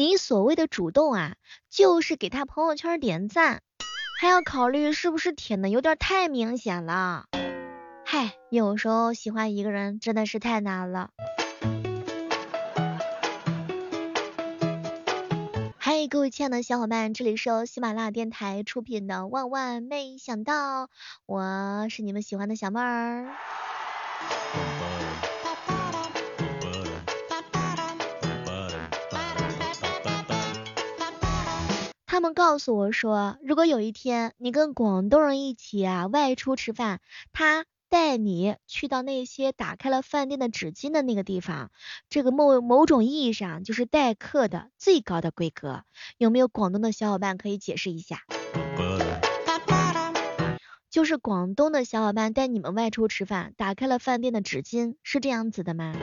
你所谓的主动啊，就是给他朋友圈点赞，还要考虑是不是舔的有点太明显了。嗨，有时候喜欢一个人真的是太难了。嗨，各位亲爱的小伙伴，这里是由喜马拉雅电台出品的《万万没想到》，我是你们喜欢的小妹儿。他们告诉我说，如果有一天你跟广东人一起啊外出吃饭，他带你去到那些打开了饭店的纸巾的那个地方，这个某某种意义上就是待客的最高的规格。有没有广东的小伙伴可以解释一下？就是广东的小伙伴带你们外出吃饭，打开了饭店的纸巾，是这样子的吗？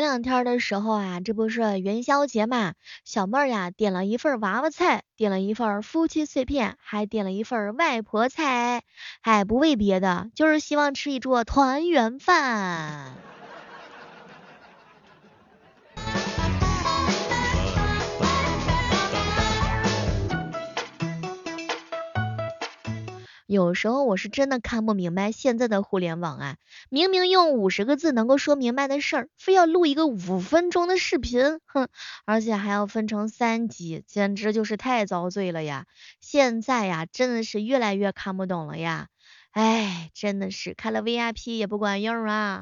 前两天的时候啊，这不是元宵节嘛，小妹儿呀点了一份娃娃菜，点了一份夫妻碎片，还点了一份外婆菜，哎，不为别的，就是希望吃一桌团圆饭。有时候我是真的看不明白现在的互联网啊，明明用五十个字能够说明白的事儿，非要录一个五分钟的视频，哼，而且还要分成三集，简直就是太遭罪了呀！现在呀，真的是越来越看不懂了呀，哎，真的是开了 VIP 也不管用啊。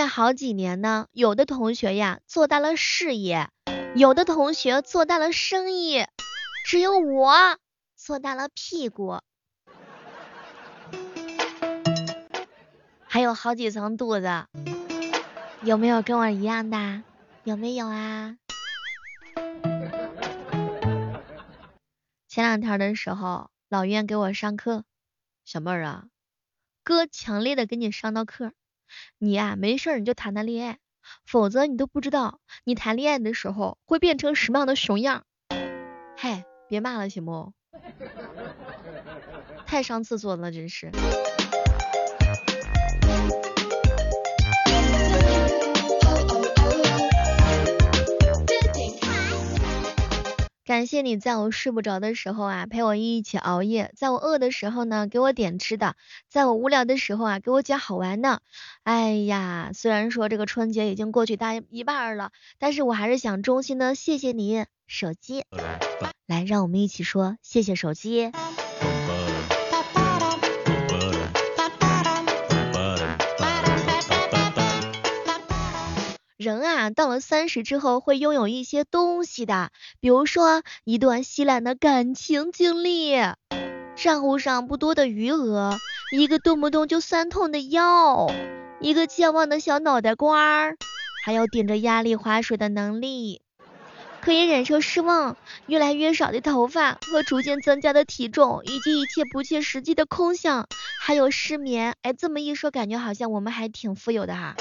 业好几年呢，有的同学呀做大了事业，有的同学做大了生意，只有我做大了屁股，还有好几层肚子。有没有跟我一样的？有没有啊？前两天的时候，老院给我上课，小妹儿啊，哥强烈的给你上到课。你呀，没事儿你就谈谈恋爱，否则你都不知道你谈恋爱的时候会变成什么样的熊样。嗨，别骂了行不？太伤自尊了，真是。感谢你在我睡不着的时候啊，陪我一起熬夜；在我饿的时候呢，给我点吃的；在我无聊的时候啊，给我讲好玩的。哎呀，虽然说这个春节已经过去大一半了，但是我还是想衷心的谢谢你，手机。来，让我们一起说谢谢手机。人啊，到了三十之后会拥有一些东西的，比如说一段稀烂的感情经历，账户上不多的余额，一个动不动就酸痛的腰，一个健忘的小脑袋瓜儿，还有顶着压力划水的能力，可以忍受失望，越来越少的头发和逐渐增加的体重，以及一切不切实际的空想，还有失眠。哎，这么一说，感觉好像我们还挺富有的哈。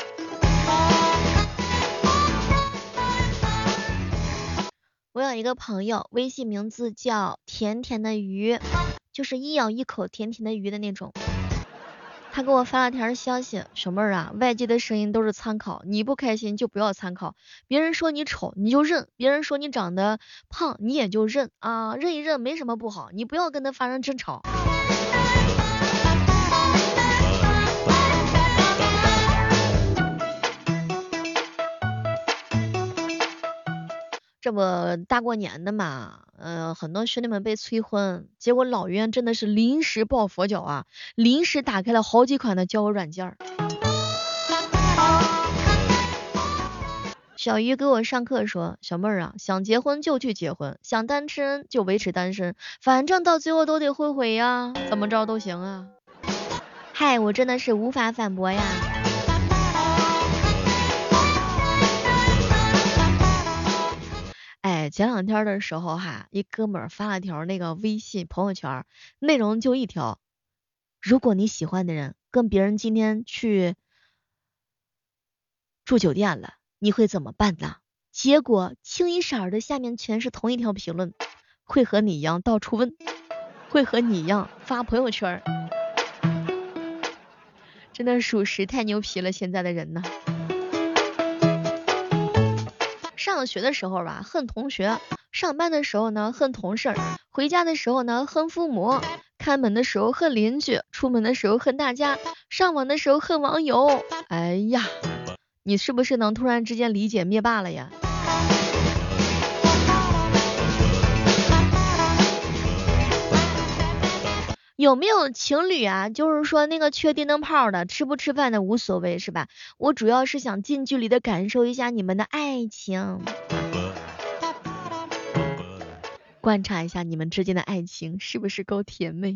我有一个朋友，微信名字叫甜甜的鱼，就是一咬一口甜甜的鱼的那种。他给我发了条消息，小妹儿啊，外界的声音都是参考，你不开心就不要参考。别人说你丑你就认，别人说你长得胖你也就认啊，认一认没什么不好，你不要跟他发生争吵。这不大过年的嘛，嗯，很多兄弟们被催婚，结果老冤真的是临时抱佛脚啊，临时打开了好几款的交友软件儿。小鱼给我上课说，小妹儿啊，想结婚就去结婚，想单身就维持单身，反正到最后都得后悔呀，怎么着都行啊。嗨，我真的是无法反驳呀。前两天的时候哈，一哥们儿发了条那个微信朋友圈，内容就一条：如果你喜欢的人跟别人今天去住酒店了，你会怎么办呢？结果清一色的下面全是同一条评论，会和你一样到处问，会和你一样发朋友圈，真的属实太牛皮了，现在的人呢。上学的时候吧，恨同学；上班的时候呢，恨同事；回家的时候呢，恨父母；开门的时候恨邻居；出门的时候恨大家；上网的时候恨网友。哎呀，你是不是能突然之间理解灭霸了呀？有没有情侣啊？就是说那个缺电灯泡的，吃不吃饭的无所谓是吧？我主要是想近距离的感受一下你们的爱情，观察一下你们之间的爱情是不是够甜美。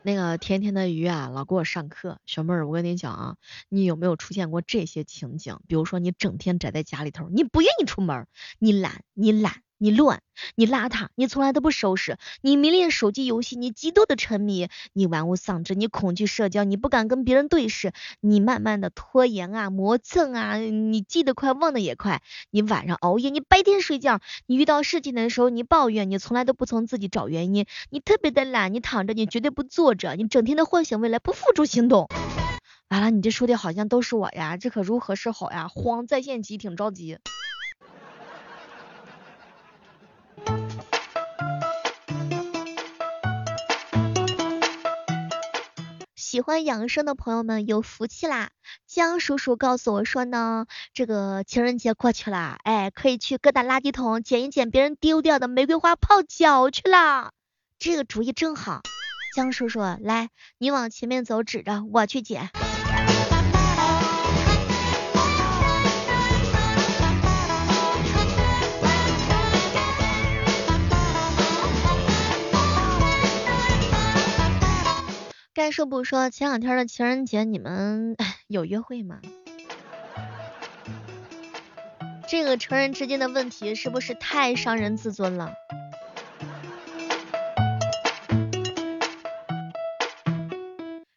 那个甜甜的鱼啊，老给我上课。小妹儿，我跟你讲啊，你有没有出现过这些情景？比如说你整天宅在家里头，你不愿意出门，你懒，你懒。你乱，你邋遢，你从来都不收拾，你迷恋手机游戏，你极度的沉迷，你玩物丧志，你恐惧社交，你不敢跟别人对视，你慢慢的拖延啊，磨蹭啊，你记得快，忘的也快，你晚上熬夜，你白天睡觉，你遇到事情的时候你抱怨，你从来都不从自己找原因，你特别的懒，你躺着，你绝对不坐着，你整天的幻想未来，不付诸行动。完了，你这说的好像都是我呀，这可如何是好呀？慌，在线急，挺着急。喜欢养生的朋友们有福气啦！江叔叔告诉我说呢，这个情人节过去了，哎，可以去各大垃圾桶捡一捡别人丢掉的玫瑰花泡脚去了。这个主意正好，江叔叔，来，你往前面走，指着我去捡。该说不说，前两天的情人节你们 有约会吗？这个成人之间的问题是不是太伤人自尊了？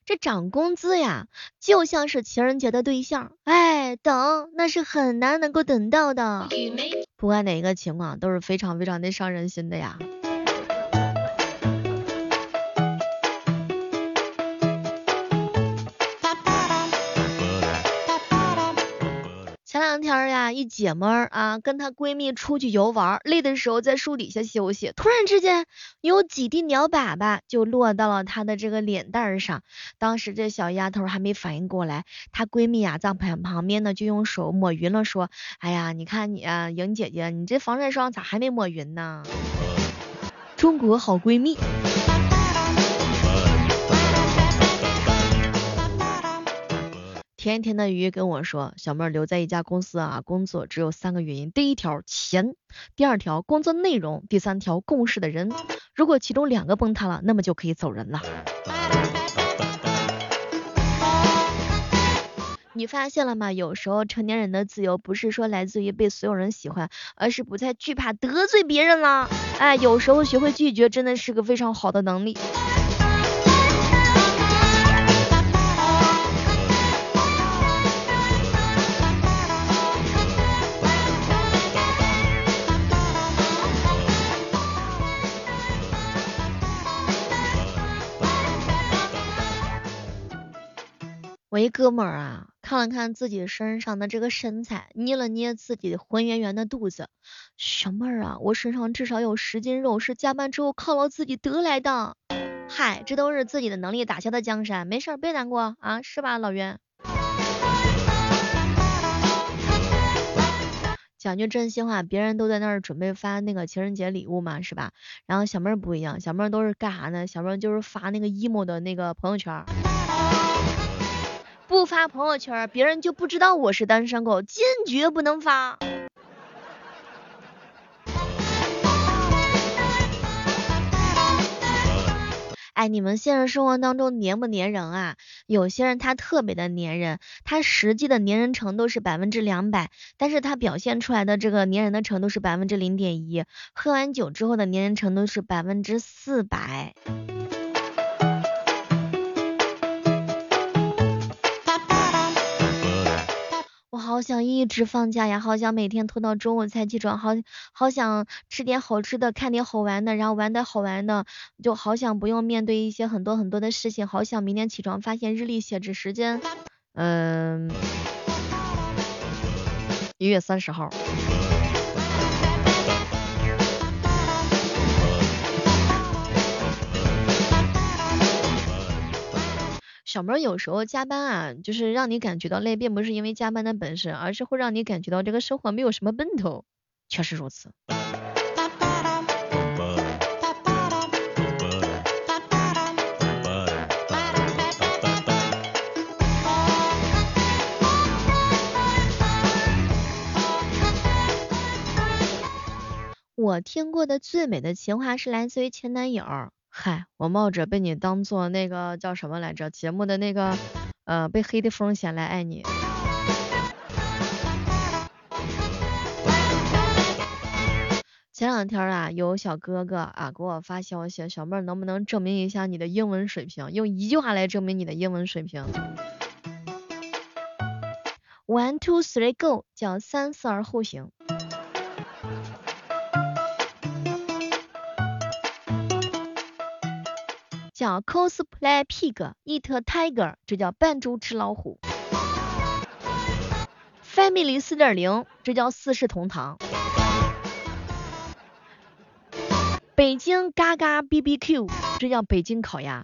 这涨工资呀，就像是情人节的对象，哎，等那是很难能够等到的。不管哪一个情况，都是非常非常的伤人心的呀。天呀，一姐们儿啊，跟她闺蜜出去游玩，累的时候在树底下休息，突然之间有几滴鸟粑粑就落到了她的这个脸蛋上。当时这小丫头还没反应过来，她闺蜜啊在旁旁边呢就用手抹匀了，说：哎呀，你看你啊，莹姐姐，你这防晒霜咋还没抹匀呢？中国好闺蜜。甜甜的鱼跟我说，小妹儿留在一家公司啊，工作只有三个原因：第一条钱，第二条工作内容，第三条共事的人。如果其中两个崩塌了，那么就可以走人了。你发现了吗？有时候成年人的自由不是说来自于被所有人喜欢，而是不再惧怕得罪别人了。哎，有时候学会拒绝真的是个非常好的能力。我一哥们儿啊，看了看自己身上的这个身材，捏了捏自己浑圆圆的肚子，小妹儿啊，我身上至少有十斤肉是加班之后犒劳自己得来的。嗨，这都是自己的能力打下的江山，没事儿别难过啊，是吧，老袁？讲句真心话，别人都在那儿准备发那个情人节礼物嘛，是吧？然后小妹儿不一样，小妹儿都是干啥呢？小妹儿就是发那个 emo 的那个朋友圈。不发朋友圈，别人就不知道我是单身狗，坚决不能发。哎，你们现实生活当中粘不粘人啊？有些人他特别的粘人，他实际的粘人程度是百分之两百，但是他表现出来的这个粘人的程度是百分之零点一。喝完酒之后的粘人程度是百分之四百。好想一直放假呀，好想每天拖到中午才起床，好好想吃点好吃的，看点好玩的，然后玩点好玩的，就好想不用面对一些很多很多的事情，好想明天起床发现日历写着时间，嗯，一月三十号。小妹有时候加班啊，就是让你感觉到累，并不是因为加班的本身，而是会让你感觉到这个生活没有什么奔头。确实如此。我听过的最美的情话是来自于前男友。嗨，我冒着被你当做那个叫什么来着节目的那个呃被黑的风险来爱你。前两天啊，有小哥哥啊给我发消息，小妹能不能证明一下你的英文水平？用一句话来证明你的英文水平。One two three go，叫三思而后行。叫 cosplay pig eat tiger，这叫扮猪吃老虎。Family 四点零，这叫四世同堂。北京嘎嘎 BBQ，这叫北京烤鸭。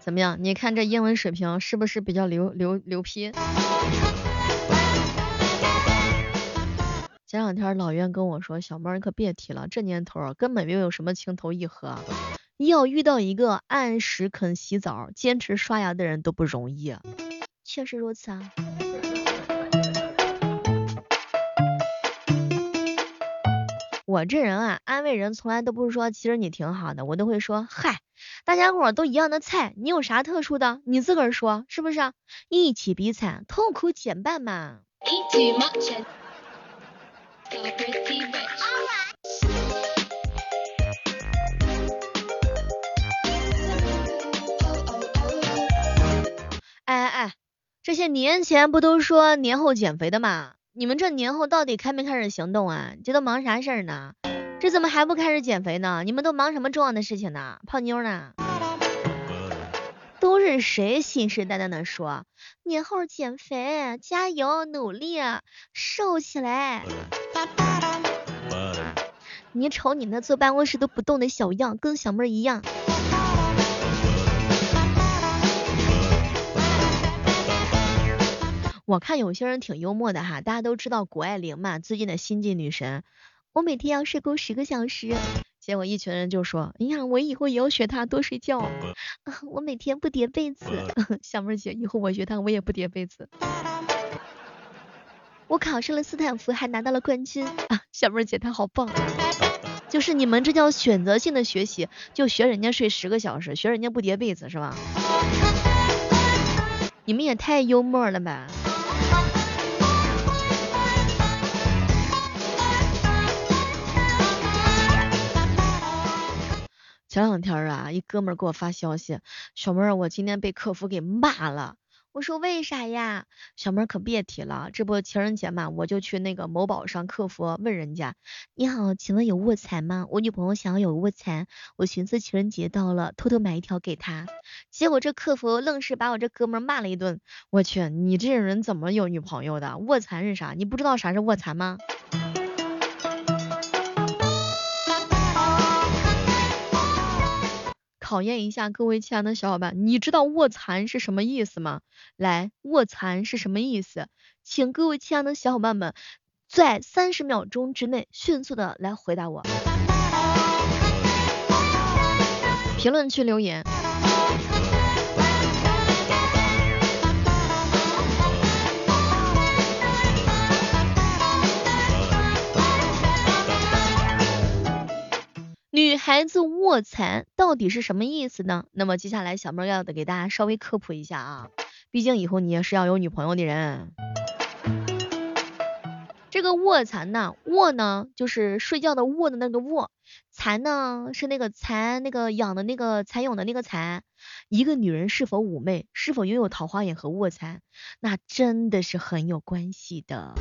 怎么样？你看这英文水平是不是比较牛牛牛批？前两天老袁跟我说，小妹儿可别提了，这年头根本没有什么情投意合，要遇到一个按时肯洗澡、坚持刷牙的人都不容易。确实如此啊。我这人啊，安慰人从来都不是说其实你挺好的，我都会说，嗨，大家伙都一样的菜，你有啥特殊的？你自个儿说是不是？一起比惨，痛苦减半嘛。哎哎哎，这些年前不都说年后减肥的吗？你们这年后到底开没开始行动啊？这都忙啥事儿呢？这怎么还不开始减肥呢？你们都忙什么重要的事情呢？泡妞呢？都是谁信誓旦旦的说年后减肥，加油努力，瘦起来。你瞅你那坐办公室都不动的小样，跟小妹儿一样。我看有些人挺幽默的哈，大家都知道谷爱凌嘛，最近的新晋女神。我每天要睡够十个小时，结果一群人就说，哎呀，我以后也要学她多睡觉。我每天不叠被子，小妹儿姐，以后我学她，我也不叠被子。我考上了斯坦福，还拿到了冠军啊！小妹儿姐她好棒，就是你们这叫选择性的学习，就学人家睡十个小时，学人家不叠被子是吧？你们也太幽默了吧！前两天啊，一哥们儿给我发消息，小妹儿，我今天被客服给骂了。我说为啥呀？小妹可别提了，这不情人节嘛，我就去那个某宝上客服问人家，你好，请问有卧蚕吗？我女朋友想要有卧蚕，我寻思情人节到了，偷偷买一条给她。结果这客服愣是把我这哥们骂了一顿。我去，你这人怎么有女朋友的？卧蚕是啥？你不知道啥是卧蚕吗？考验一下各位亲爱的小伙伴，你知道卧蚕是什么意思吗？来，卧蚕是什么意思？请各位亲爱的小伙伴们在三十秒钟之内迅速的来回答我，评论区留言。孩子卧蚕到底是什么意思呢？那么接下来小妹要得给大家稍微科普一下啊，毕竟以后你也是要有女朋友的人。这个卧蚕呢，卧呢就是睡觉的卧的那个卧，蚕呢是那个蚕那个养的那个蚕蛹的那个蚕。一个女人是否妩媚，是否拥有桃花眼和卧蚕，那真的是很有关系的。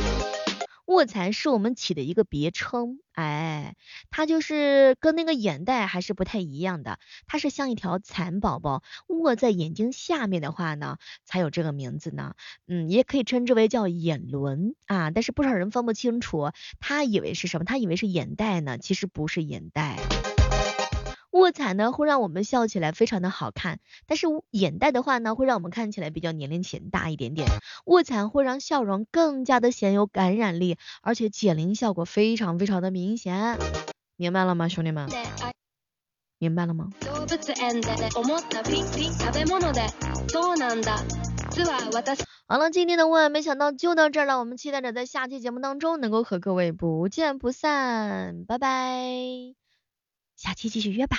卧蚕是我们起的一个别称，哎，它就是跟那个眼袋还是不太一样的，它是像一条蚕宝宝卧在眼睛下面的话呢，才有这个名字呢。嗯，也可以称之为叫眼轮啊，但是不少人分不清楚，他以为是什么？他以为是眼袋呢，其实不是眼袋。卧蚕呢会让我们笑起来非常的好看，但是眼袋的话呢会让我们看起来比较年龄浅大一点点。卧蚕会让笑容更加的显有感染力，而且减龄效果非常非常的明显，明白了吗，兄弟们？明白了吗？好了，今天的万万没想到就到这儿了，我们期待着在下期节目当中能够和各位不见不散，拜拜。下期继续约吧。